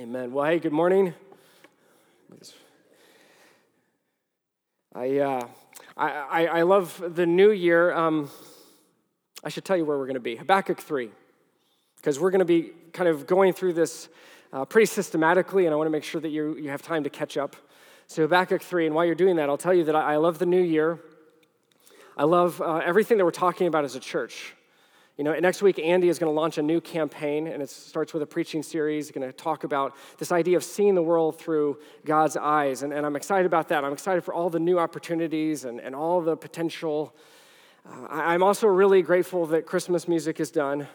Amen. Well, hey, good morning. I, uh, I, I, love the new year. Um, I should tell you where we're going to be Habakkuk 3, because we're going to be kind of going through this uh, pretty systematically, and I want to make sure that you, you have time to catch up. So, Habakkuk 3, and while you're doing that, I'll tell you that I, I love the new year. I love uh, everything that we're talking about as a church. You know, next week, Andy is going to launch a new campaign, and it starts with a preaching series. He's going to talk about this idea of seeing the world through God's eyes. And, and I'm excited about that. I'm excited for all the new opportunities and, and all the potential. Uh, I'm also really grateful that Christmas music is done.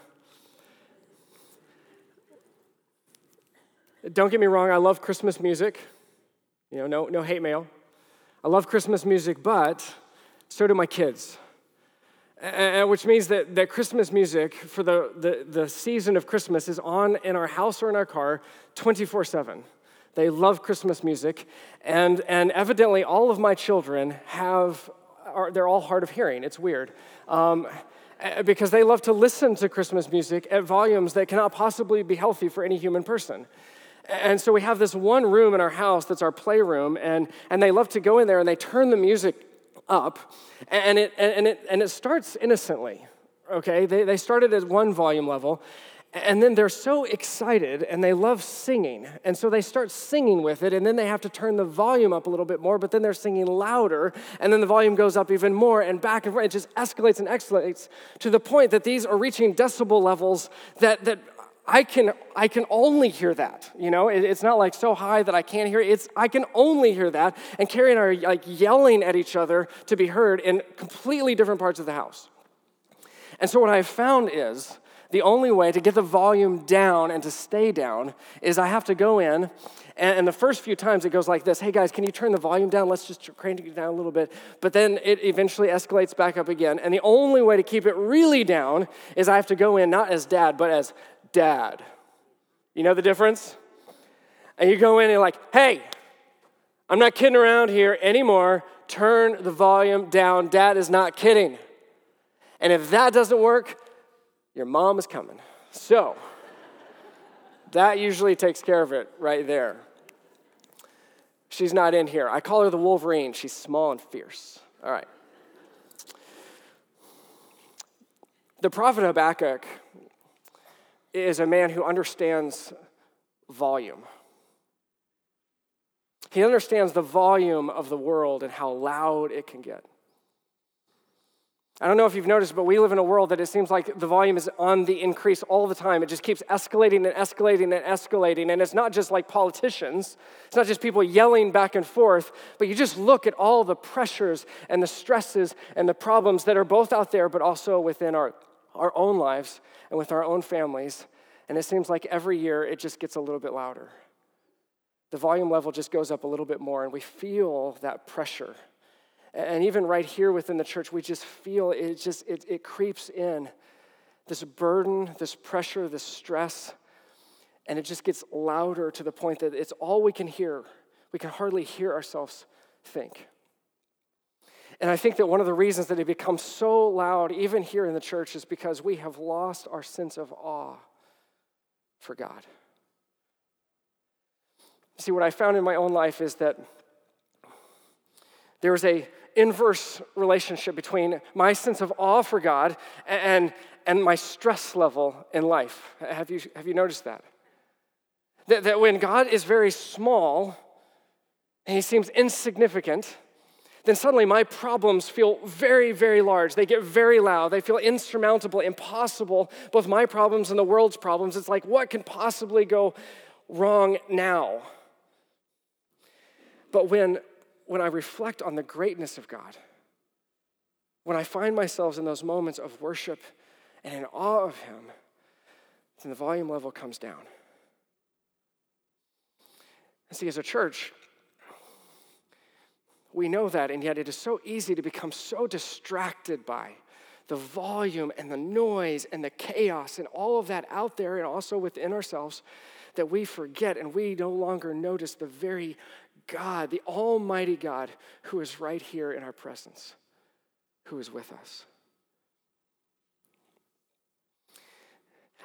Don't get me wrong, I love Christmas music. You know, no, no hate mail. I love Christmas music, but so do my kids which means that, that Christmas music for the, the, the season of Christmas is on in our house or in our car 24 7. They love Christmas music, and, and evidently all of my children have, are, they're all hard of hearing. It's weird. Um, because they love to listen to Christmas music at volumes that cannot possibly be healthy for any human person. And so we have this one room in our house that's our playroom, and, and they love to go in there and they turn the music up, and it, and it, and it starts innocently, okay? They, they started at one volume level, and then they're so excited and they love singing. And so they start singing with it, and then they have to turn the volume up a little bit more, but then they're singing louder, and then the volume goes up even more, and back and forth. It just escalates and escalates to the point that these are reaching decibel levels that, that I can, I can only hear that. You know, it, it's not like so high that I can't hear it. It's, I can only hear that. And Carrie and I are like yelling at each other to be heard in completely different parts of the house. And so what I've found is the only way to get the volume down and to stay down is I have to go in, and, and, the first few times it goes like this Hey guys, can you turn the volume down? Let's just crank it down a little bit. But then it eventually escalates back up again. And the only way to keep it really down is I have to go in not as dad, but as dad. You know the difference? And you go in and you're like, hey, I'm not kidding around here anymore. Turn the volume down. Dad is not kidding. And if that doesn't work, your mom is coming. So, that usually takes care of it right there. She's not in here. I call her the Wolverine. She's small and fierce. All right. The prophet Habakkuk is a man who understands volume. He understands the volume of the world and how loud it can get. I don't know if you've noticed, but we live in a world that it seems like the volume is on the increase all the time. It just keeps escalating and escalating and escalating. And it's not just like politicians, it's not just people yelling back and forth, but you just look at all the pressures and the stresses and the problems that are both out there, but also within our, our own lives and with our own families. And it seems like every year it just gets a little bit louder. The volume level just goes up a little bit more, and we feel that pressure. And even right here within the church, we just feel it just it, it creeps in. This burden, this pressure, this stress, and it just gets louder to the point that it's all we can hear. We can hardly hear ourselves think. And I think that one of the reasons that it becomes so loud, even here in the church, is because we have lost our sense of awe for God. See, what I found in my own life is that there's a inverse relationship between my sense of awe for God and, and my stress level in life. Have you, have you noticed that? that? That when God is very small and he seems insignificant, then suddenly my problems feel very, very large. They get very loud. They feel insurmountable, impossible, both my problems and the world's problems. It's like, what can possibly go wrong now? But when, when I reflect on the greatness of God, when I find myself in those moments of worship and in awe of Him, then the volume level comes down. And see, as a church, we know that, and yet it is so easy to become so distracted by the volume and the noise and the chaos and all of that out there and also within ourselves that we forget and we no longer notice the very God, the Almighty God, who is right here in our presence, who is with us.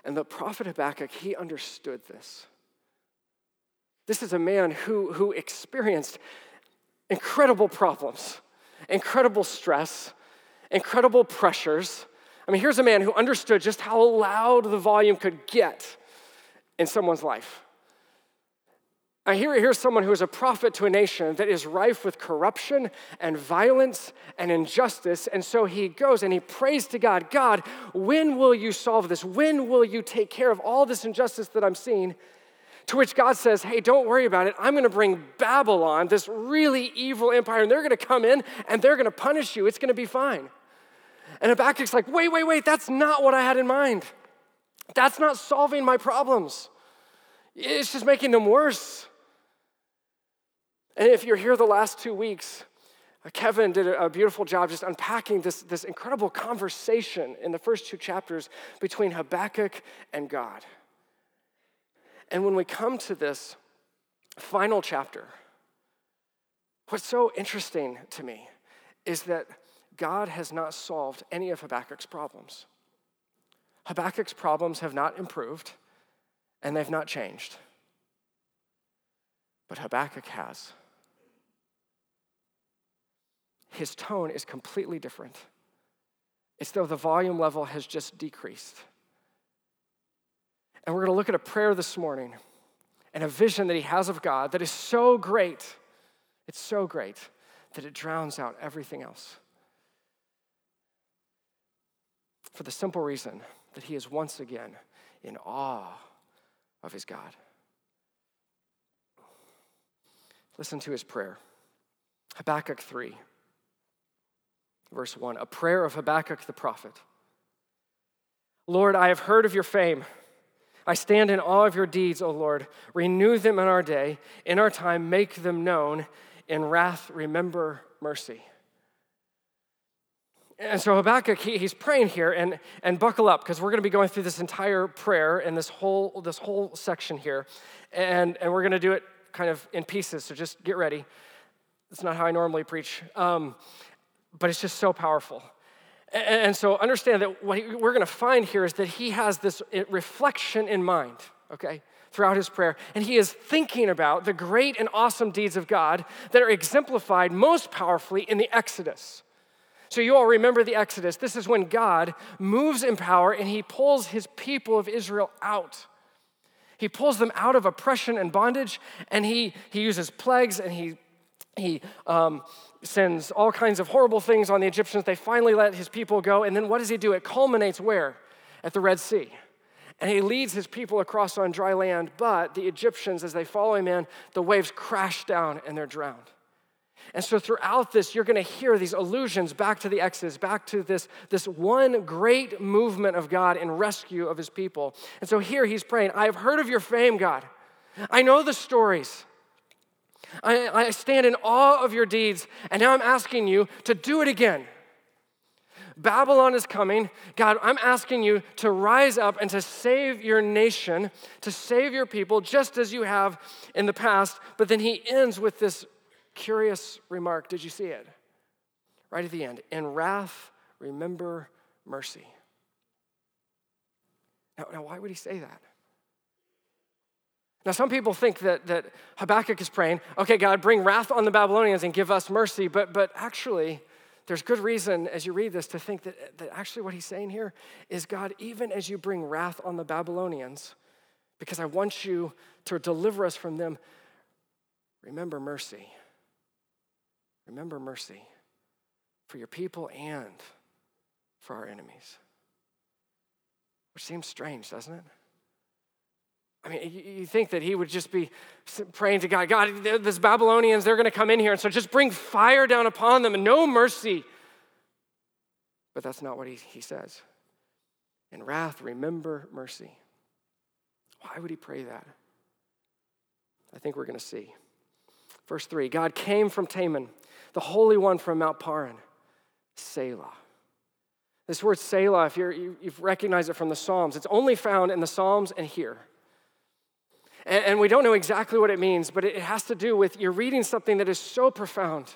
And the prophet Habakkuk, he understood this. This is a man who, who experienced incredible problems, incredible stress, incredible pressures. I mean, here's a man who understood just how loud the volume could get in someone's life. I hear here's someone who is a prophet to a nation that is rife with corruption and violence and injustice. And so he goes and he prays to God God, when will you solve this? When will you take care of all this injustice that I'm seeing? To which God says, Hey, don't worry about it. I'm going to bring Babylon, this really evil empire, and they're going to come in and they're going to punish you. It's going to be fine. And Habakkuk's like, Wait, wait, wait, that's not what I had in mind. That's not solving my problems. It's just making them worse. And if you're here the last two weeks, uh, Kevin did a beautiful job just unpacking this, this incredible conversation in the first two chapters between Habakkuk and God. And when we come to this final chapter, what's so interesting to me is that God has not solved any of Habakkuk's problems. Habakkuk's problems have not improved and they've not changed. But Habakkuk has his tone is completely different. It's though the volume level has just decreased. And we're going to look at a prayer this morning and a vision that he has of God that is so great. It's so great that it drowns out everything else. For the simple reason that he is once again in awe of his God. Listen to his prayer Habakkuk 3. Verse 1 A prayer of Habakkuk the prophet. Lord, I have heard of your fame. I stand in awe of your deeds, O Lord. Renew them in our day. In our time, make them known. In wrath, remember mercy. And so Habakkuk, he, he's praying here, and, and buckle up, because we're going to be going through this entire prayer and this whole, this whole section here. And, and we're going to do it kind of in pieces, so just get ready. It's not how I normally preach. Um, but it's just so powerful. And so understand that what we're going to find here is that he has this eh, reflection in mind, okay, throughout his prayer. And he is thinking about the great and awesome deeds of God that are exemplified most powerfully in the Exodus. So you all remember the Exodus. This is when God moves in power and he pulls his people of Israel out. He pulls them out of oppression and bondage, and he, he uses plagues and he, he um, sends all kinds of horrible things on the Egyptians. They finally let his people go. And then what does he do? It culminates where? At the Red Sea. And he leads his people across on dry land. But the Egyptians, as they follow him in, the waves crash down and they're drowned. And so throughout this, you're going to hear these allusions back to the Exodus, back to this, this one great movement of God in rescue of his people. And so here he's praying, I have heard of your fame, God. I know the stories. I, I stand in awe of your deeds, and now I'm asking you to do it again. Babylon is coming. God, I'm asking you to rise up and to save your nation, to save your people, just as you have in the past. But then he ends with this curious remark. Did you see it? Right at the end. In wrath, remember mercy. Now, now why would he say that? Now, some people think that, that Habakkuk is praying, okay, God, bring wrath on the Babylonians and give us mercy. But, but actually, there's good reason as you read this to think that, that actually what he's saying here is God, even as you bring wrath on the Babylonians, because I want you to deliver us from them, remember mercy. Remember mercy for your people and for our enemies. Which seems strange, doesn't it? I mean, you think that he would just be praying to God, God, these Babylonians, they're going to come in here, and so just bring fire down upon them and no mercy. But that's not what he, he says. In wrath, remember mercy. Why would he pray that? I think we're going to see. Verse 3 God came from Teman, the Holy One from Mount Paran, Selah. This word Selah, if you, have recognized it from the Psalms, it's only found in the Psalms and here. And, and we don't know exactly what it means, but it has to do with you're reading something that is so profound,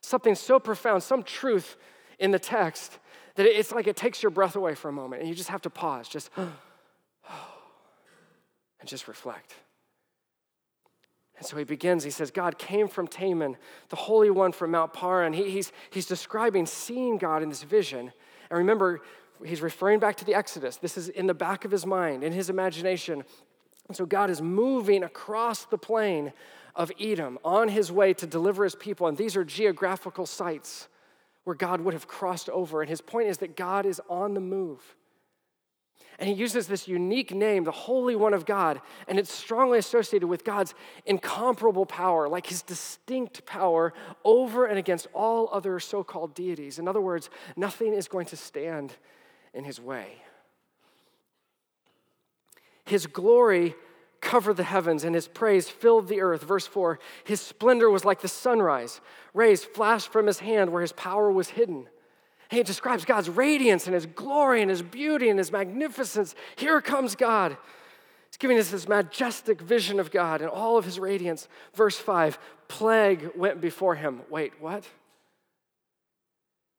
something so profound, some truth in the text that it's like it takes your breath away for a moment and you just have to pause, just and just reflect. And so he begins, he says, God came from Teman, the Holy One from Mount Paran. He, he's, he's describing seeing God in this vision. And remember, he's referring back to the Exodus. This is in the back of his mind, in his imagination. And so God is moving across the plain of Edom on his way to deliver his people. And these are geographical sites where God would have crossed over. And his point is that God is on the move. And he uses this unique name, the Holy One of God, and it's strongly associated with God's incomparable power, like his distinct power over and against all other so called deities. In other words, nothing is going to stand in his way. His glory covered the heavens, and his praise filled the earth. Verse 4 His splendor was like the sunrise, rays flashed from his hand where his power was hidden. He describes God's radiance and his glory and his beauty and his magnificence. Here comes God. He's giving us this majestic vision of God and all of his radiance. Verse 5 plague went before him. Wait, what?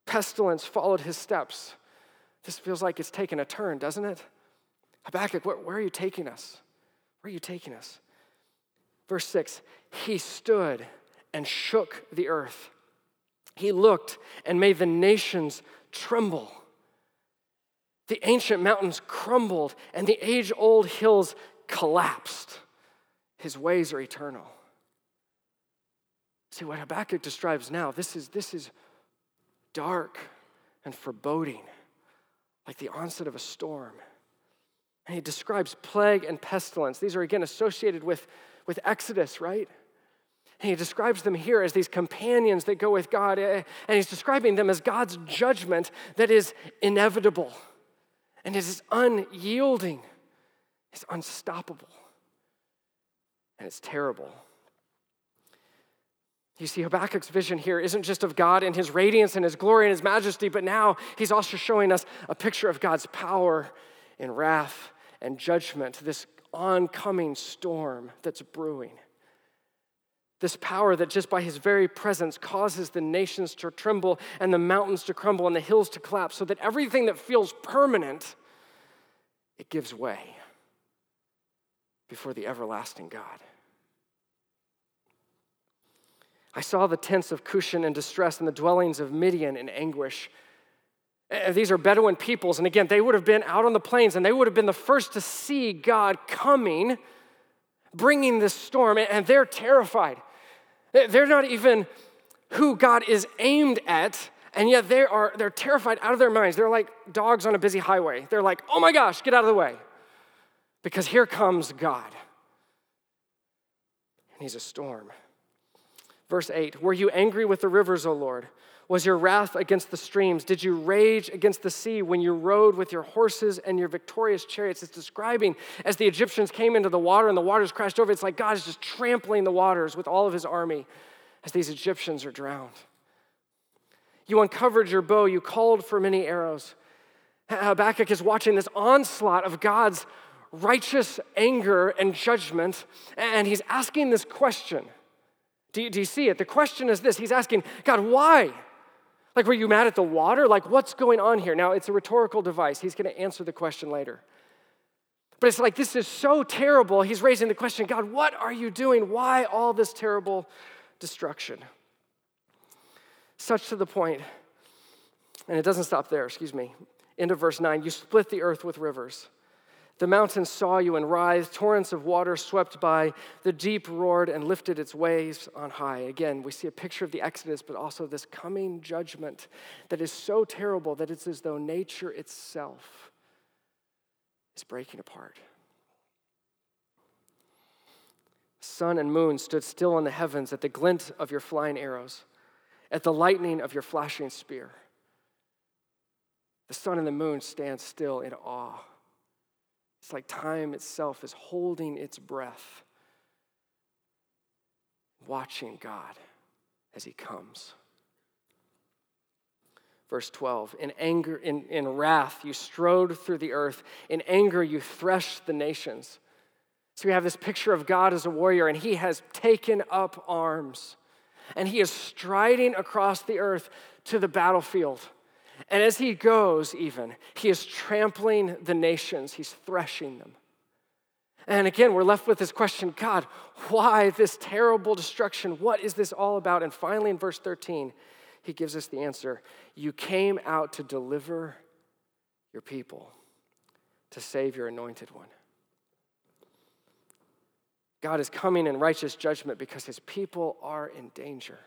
Pestilence followed his steps. This feels like it's taken a turn, doesn't it? Habakkuk, where, where are you taking us? Where are you taking us? Verse 6 He stood and shook the earth. He looked and made the nations tremble. The ancient mountains crumbled and the age old hills collapsed. His ways are eternal. See what Habakkuk describes now, this is, this is dark and foreboding, like the onset of a storm. And he describes plague and pestilence. These are again associated with, with Exodus, right? And he describes them here as these companions that go with God. Eh, and he's describing them as God's judgment that is inevitable and it is unyielding, it's unstoppable, and it's terrible. You see, Habakkuk's vision here isn't just of God and his radiance and his glory and his majesty, but now he's also showing us a picture of God's power in wrath and judgment, this oncoming storm that's brewing. This power that just by his very presence causes the nations to tremble and the mountains to crumble and the hills to collapse, so that everything that feels permanent, it gives way before the everlasting God. I saw the tents of Cushan in distress and the dwellings of Midian in anguish. And these are Bedouin peoples, and again, they would have been out on the plains and they would have been the first to see God coming, bringing this storm, and they're terrified. Uh, they're not even who God is aimed at, and yet they are they're terrified out of their minds. They're like dogs on a busy highway. They're like, "Oh my gosh, get out of the way." Because here comes God. And he's a storm. Verse 8, "Were you angry with the rivers, O Lord? Was your wrath against the streams? Did you rage against the sea when you rode with your horses and your victorious chariots? It's describing as the Egyptians came into the water and the waters crashed over. It's like God is just trampling the waters with all of his army as these Egyptians are drowned. You uncovered your bow, you called for many arrows. Habakkuk is watching this onslaught of God's righteous anger and judgment, and he's asking this question. Do you, do you see it? The question is this He's asking, God, why? Like, were you mad at the water? Like, what's going on here? Now, it's a rhetorical device. He's going to answer the question later. But it's like, this is so terrible. He's raising the question God, what are you doing? Why all this terrible destruction? Such to the point, and it doesn't stop there, excuse me. Into verse 9 you split the earth with rivers. The mountains saw you and writhed, torrents of water swept by, the deep roared and lifted its waves on high. Again, we see a picture of the Exodus, but also this coming judgment that is so terrible that it's as though nature itself is breaking apart. Sun and moon stood still in the heavens at the glint of your flying arrows, at the lightning of your flashing spear. The sun and the moon stand still in awe it's like time itself is holding its breath, watching God as He comes. Verse 12, in anger, in, in wrath, you strode through the earth. In anger, you threshed the nations. So we have this picture of God as a warrior, and he has taken up arms, and he is striding across the earth to the battlefield. And as he goes, even, he is trampling the nations, he's threshing them. And again, we're left with this question God, why this terrible destruction? What is this all about? And finally, in verse 13, he gives us the answer You came out to deliver your people, to save your anointed one. God is coming in righteous judgment because his people are in danger.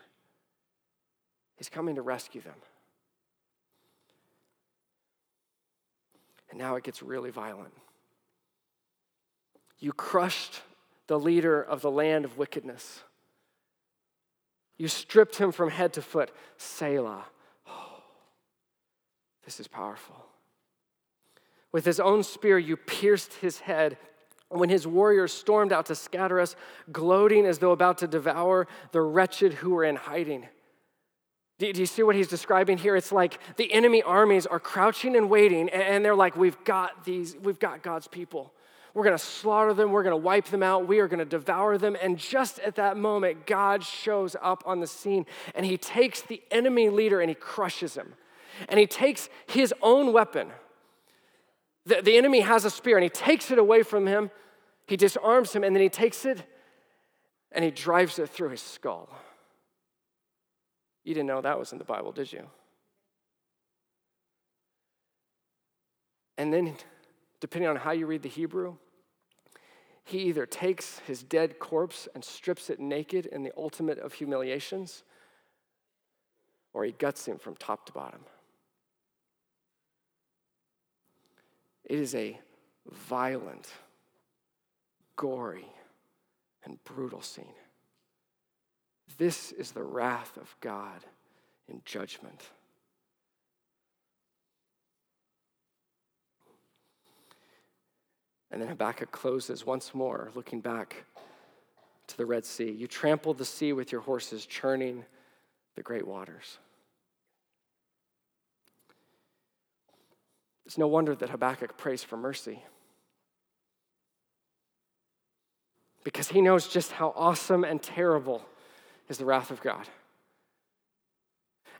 He's coming to rescue them. And now it gets really violent. You crushed the leader of the land of wickedness. You stripped him from head to foot. Selah. Oh, this is powerful. With his own spear, you pierced his head. When his warriors stormed out to scatter us, gloating as though about to devour the wretched who were in hiding. Do you see what he's describing here? It's like the enemy armies are crouching and waiting, and they're like, We've got these, we've got God's people. We're going to slaughter them. We're going to wipe them out. We are going to devour them. And just at that moment, God shows up on the scene and he takes the enemy leader and he crushes him. And he takes his own weapon. The, the enemy has a spear and he takes it away from him. He disarms him and then he takes it and he drives it through his skull. You didn't know that was in the Bible, did you? And then, depending on how you read the Hebrew, he either takes his dead corpse and strips it naked in the ultimate of humiliations, or he guts him from top to bottom. It is a violent, gory, and brutal scene. This is the wrath of God in judgment. And then Habakkuk closes once more, looking back to the Red Sea. You trampled the sea with your horses, churning the great waters. It's no wonder that Habakkuk prays for mercy. Because he knows just how awesome and terrible is the wrath of God.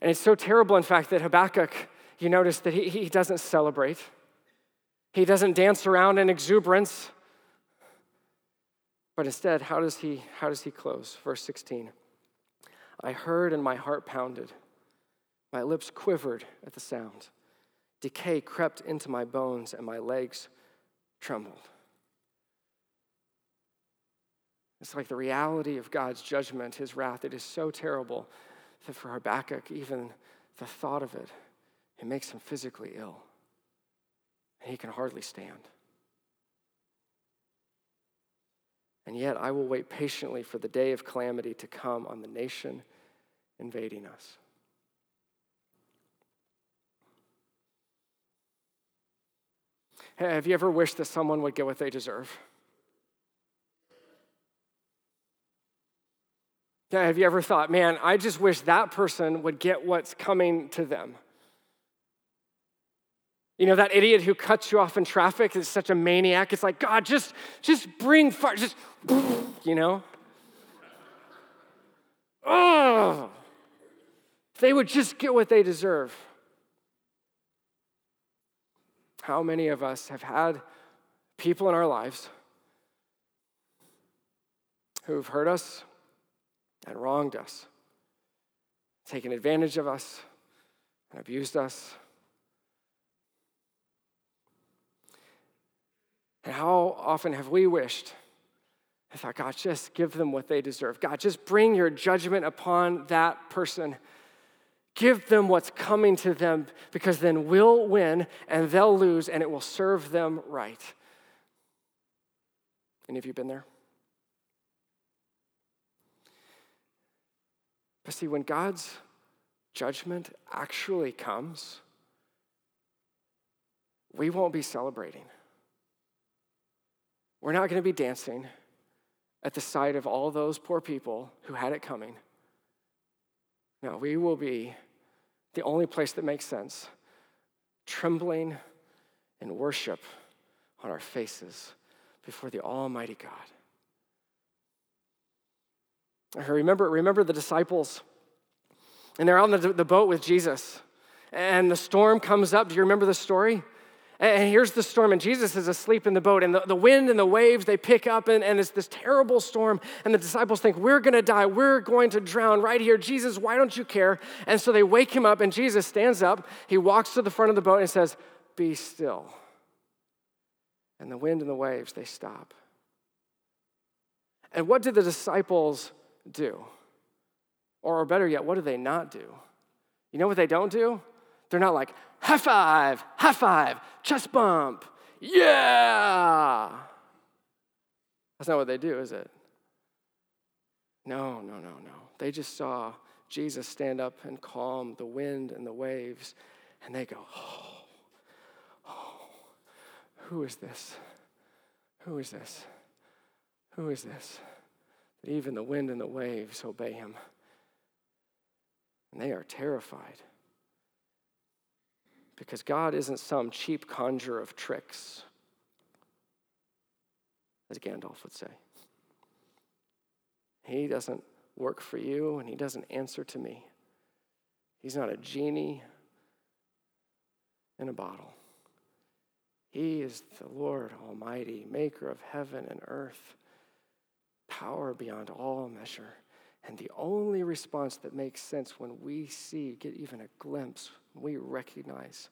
And it's so terrible, in fact, that Habakkuk, you notice that he, he doesn't celebrate. He doesn't dance around in exuberance. But instead, how does he, how does he close? Verse 16 I heard and my heart pounded. My lips quivered at the sound. Decay crept into my bones and my legs trembled. It's like the reality of God's judgment, his wrath. It is so terrible that for Habakkuk, even the thought of it, it makes him physically ill and he can hardly stand. And yet, I will wait patiently for the day of calamity to come on the nation invading us. Have you ever wished that someone would get what they deserve? Have you ever thought, man, I just wish that person would get what's coming to them? You know, that idiot who cuts you off in traffic is such a maniac. It's like, God, just, just bring fire, just, you know? Oh, they would just get what they deserve. How many of us have had people in our lives who've hurt us and wronged us, taken advantage of us, and abused us? And how often have we wished? I thought, God, just give them what they deserve. God, just bring your judgment upon that person. Give them what's coming to them because then we'll win and they'll lose and it will serve them right. Any of you been there? But see, when God's judgment actually comes, we won't be celebrating. We're not going to be dancing at the sight of all those poor people who had it coming. No, we will be the only place that makes sense, trembling in worship on our faces before the Almighty God. Remember, remember the disciples, and they're on the, the boat with Jesus, and the storm comes up. Do you remember the story? And here's the storm, and Jesus is asleep in the boat, and the, the wind and the waves, they pick up, and, and it's this terrible storm. And the disciples think, We're gonna die, we're going to drown right here. Jesus, why don't you care? And so they wake him up, and Jesus stands up. He walks to the front of the boat and says, Be still. And the wind and the waves, they stop. And what did the disciples do? Or better yet, what do they not do? You know what they don't do? They're not like, high five, high five, chest bump, yeah. That's not what they do, is it? No, no, no, no. They just saw Jesus stand up and calm the wind and the waves, and they go, oh, oh, who is this? Who is this? Who is this? That even the wind and the waves obey him. And they are terrified. Because God isn't some cheap conjurer of tricks, as Gandalf would say. He doesn't work for you and he doesn't answer to me. He's not a genie in a bottle. He is the Lord Almighty, maker of heaven and earth, power beyond all measure. And the only response that makes sense when we see, get even a glimpse, we recognize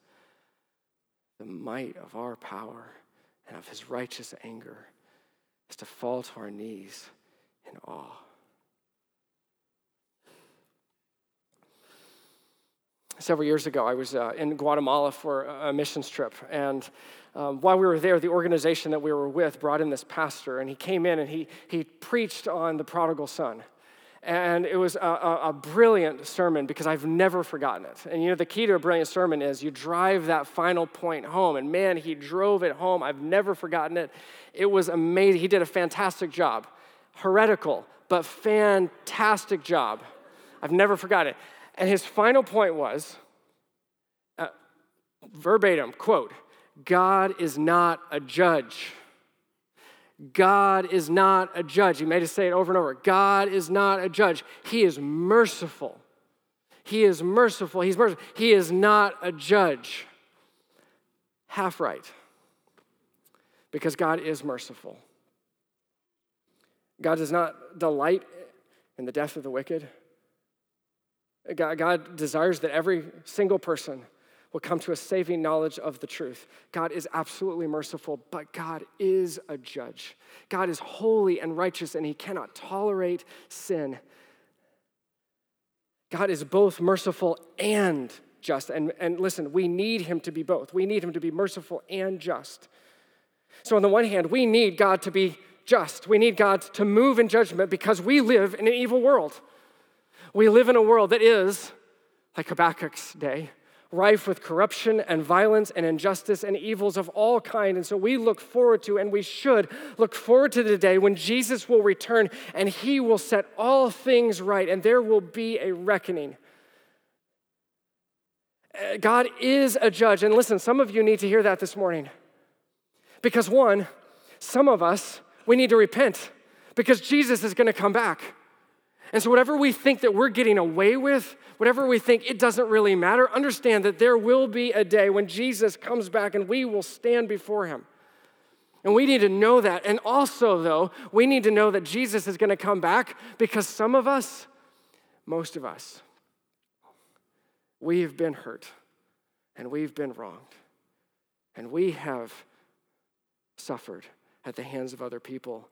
the might of our power and of his righteous anger is to fall to our knees in awe. Several years ago, I was uh, in Guatemala for a missions trip, and um, while we were there, the organization that we were with brought in this pastor, and he came in and he, he preached on the prodigal son. And it was a, a, a, brilliant sermon because I've never forgotten it. And you know, the key to a brilliant sermon is you drive that final point home. And man, he drove it home. I've never forgotten it. It was amazing. He did a fantastic job. Heretical, but fantastic job. I've never forgotten it. And his final point was uh, verbatim quote, God is not a judge. God is not a judge. He made us say it over and over. God is not a judge. He is merciful. He is merciful. He's merciful. He is not a judge. Half right. Because God is merciful. God does not delight in the death of the wicked. God, God desires that every single person will come to a saving knowledge of the truth. God is absolutely merciful, but God is a judge. God is holy and righteous, and He cannot tolerate sin. God is both merciful and just. And, and listen, we need Him to be both. We need Him to be merciful and just. So, on the one hand, we need God to be just. We need God to move in judgment because we live in an evil world. We live in a world that is, like Habakkuk's day, rife with corruption and violence and injustice and evils of all kind. And so we look forward to, and we should look forward to the day when Jesus will return and he will set all things right and there will be a reckoning. Uh, God is a judge. And listen, some of you need to hear that this morning. Because one, some of us, we need to repent because Jesus is going to come back. And so, whatever we think that we're getting away with, whatever we think it doesn't really matter, understand that there will be a day when Jesus comes back and we will stand before him. And we need to know that. And also, though, we need to know that Jesus is going to come back because some of us, most of us, we have been hurt and we've been wronged and we have suffered at the hands of other people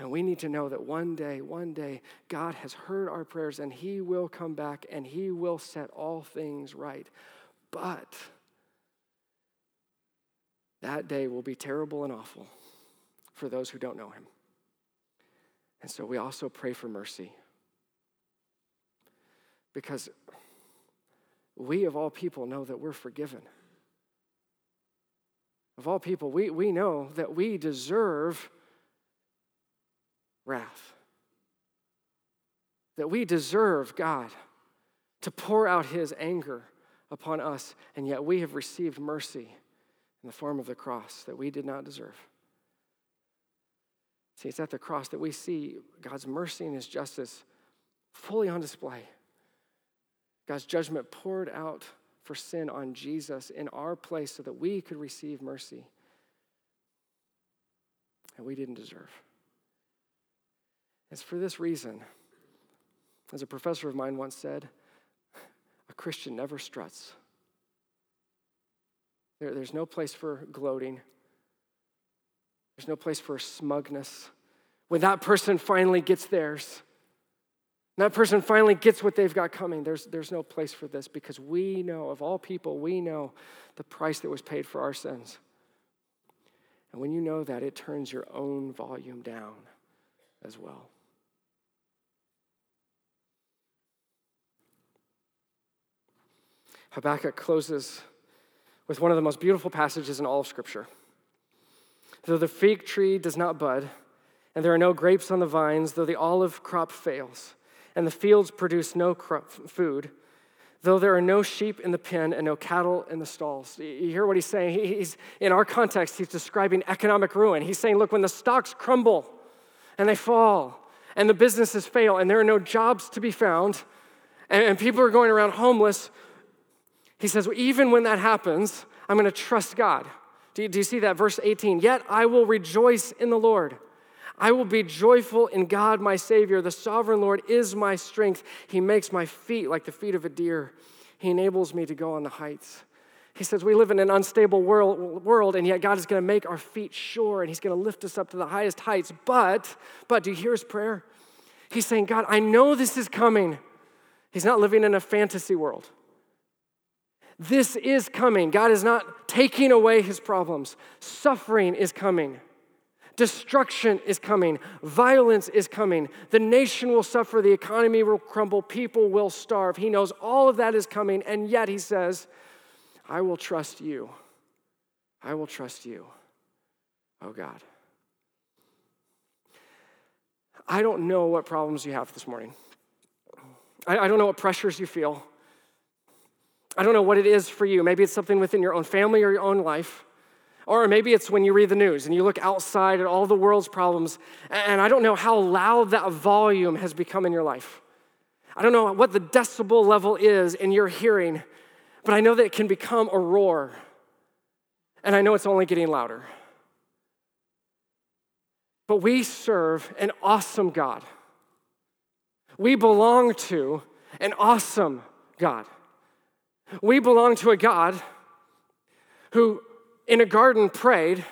and we need to know that one day, one day, God has heard our prayers and He will come back and He will set all things right. But that day will be terrible and awful for those who don't know Him. And so we also pray for mercy. Because we, of all people, know that we're forgiven. Of all people, we, we know that we deserve wrath. That we deserve God to pour out his anger upon us, and yet we have received mercy in the form of the cross that we did not deserve. See, it's at the cross that we see God's mercy and his justice fully on display. God's judgment poured out for sin on Jesus in our place so that we could receive mercy. And we didn't deserve. It's for this reason, as a professor of mine once said, a Christian never struts. There, there's no place for gloating. There's no place for smugness. When that person finally gets theirs, that person finally gets what they've got coming, there's, there's no place for this because we know, of all people, we know the price that was paid for our sins. And when you know that, it turns your own volume down as well. Habakkuk closes with one of the most beautiful passages in all of Scripture. Though the fig tree does not bud, and there are no grapes on the vines, though the olive crop fails, and the fields produce no food, though there are no sheep in the pen and no cattle in the stalls. You hear what he's saying? He's, in our context, he's describing economic ruin. He's saying, look, when the stocks crumble and they fall, and the businesses fail, and there are no jobs to be found, and people are going around homeless, he says, well, even when that happens, I'm going to trust God. Do you, do you see that? Verse 18, yet I will rejoice in the Lord. I will be joyful in God, my Savior. The sovereign Lord is my strength. He makes my feet like the feet of a deer. He enables me to go on the heights. He says, We live in an unstable world, world, and yet God is going to make our feet sure and He's going to lift us up to the highest heights. But, but, do you hear His prayer? He's saying, God, I know this is coming. He's not living in a fantasy world. This is coming. God is not taking away his problems. Suffering is coming. Destruction is coming. Violence is coming. The nation will suffer. The economy will crumble. People will starve. He knows all of that is coming. And yet he says, I will trust you. I will trust you, oh God. I don't know what problems you have this morning. I, I don't know what pressures you feel. I don't know what it is for you. Maybe it's something within your own family or your own life. Or maybe it's when you read the news and you look outside at all the world's problems, and I don't know how loud that volume has become in your life. I don't know what the decibel level is in your hearing, but I know that it can become a roar. And I know it's only getting louder. But we serve an awesome God. We belong to an awesome God. We belong to a God who, in a garden, prayed,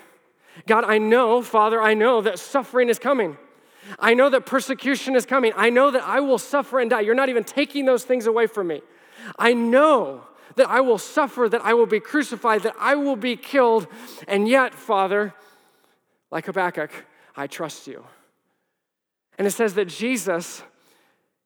God, I know, Father, I know that suffering is coming. I know that persecution is coming. I know that I will suffer and die. You're not even taking those things away from me. I know that I will suffer, that I will be crucified, that I will be killed. And yet, Father, like Habakkuk, I trust you. And it says that Jesus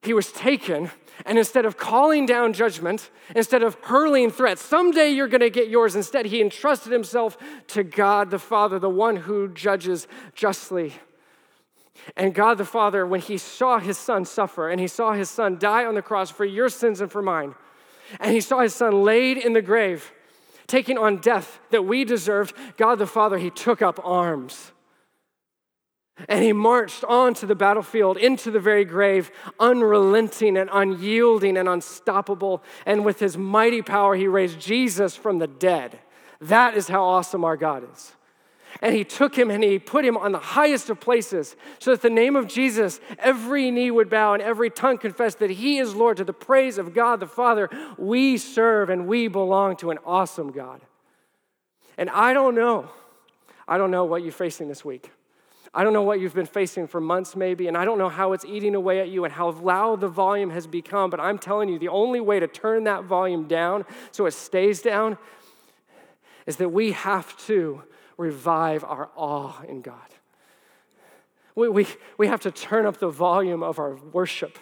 he was taken, and instead of calling down judgment, instead of hurling threats, someday you're going to get yours, instead, he entrusted himself to God the Father, the one who judges justly. And God the Father, when he saw his son suffer and he saw his son die on the cross for your sins and for mine, and he saw his son laid in the grave, taking on death that we deserved, God the Father, he took up arms and he marched on to the battlefield, into the very grave, unrelenting and unyielding and unstoppable. And with his mighty power, he raised Jesus from the dead. That is how awesome our God is. And he took him and he put him on the highest of places so that the name of Jesus, every knee would bow and every tongue confess that he is Lord to the praise of God the Father. We serve and we belong to an awesome God. And I don't know, I don't know what you're facing this week. I don't know what you've been facing for months, maybe, and I don't know how it's eating away at you and how loud the volume has become, but I'm telling you, the only way to turn that volume down so it stays down is that we have to revive our awe in God. We, we, we have to turn up the volume of our worship.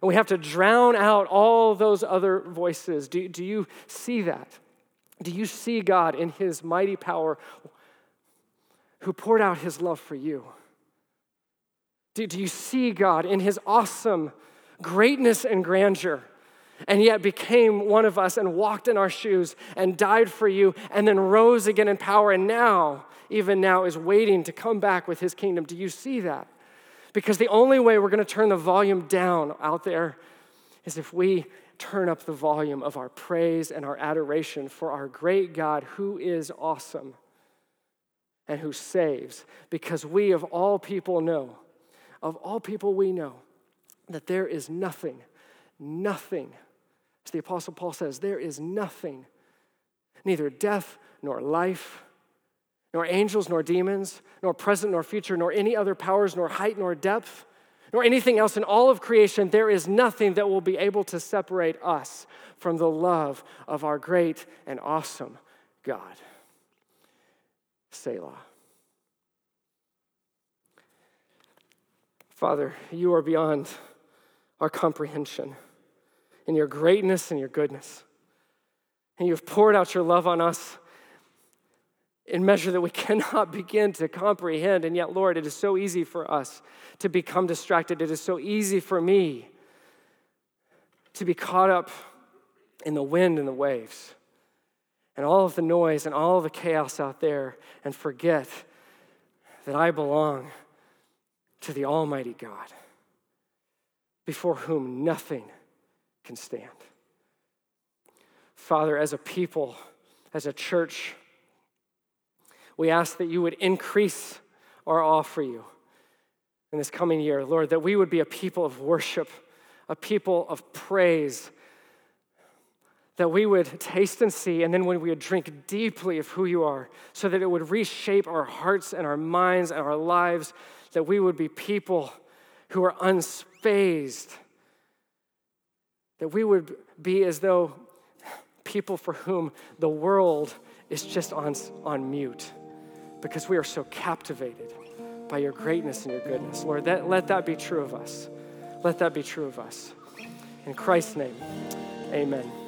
And we have to drown out all those other voices. Do, do you see that? Do you see God in His mighty power who poured out his love for you? Do, do you see God in his awesome greatness and grandeur? and yet became one of us and walked in our shoes and died for you and then rose again in power and now, even now, is waiting to come back with his kingdom. Do you see that? Because the only way we're going to turn the volume down out there is if we turn up the volume of our praise and our adoration for our great God who is awesome and who saves, because we of all people know, of all people we know, that there is nothing, nothing, as the Apostle Paul says, there is nothing, neither death nor life, nor angels nor demons, nor present nor future, nor any other powers, nor height nor depth nor anything else in all of creation, there is nothing that will be able to separate us from the love of our great and awesome God. Selah. Father, you are beyond our comprehension in your greatness and your goodness. And you have poured out your love on us in measure that we cannot begin to comprehend. And yet, Lord, it is so easy for us to become distracted. It is so easy for me to be caught up in the wind and the waves and all of the noise and all of the chaos out there and forget that I belong to the Almighty God before whom nothing can stand. Father, as a people, as a church, we ask that you would increase our awe for you in this coming year, Lord, that we would be a people of worship, a people of praise, that we would taste and see, and then when we would drink deeply of who you are, so that it would reshape our hearts and our minds and our lives, that we would be people who are unfazed, that we would be as though people for whom the world is just on, on mute because we are so captivated by your greatness and your goodness. Lord, that, let that be true of us. Let that be true of us. In Christ's name, amen.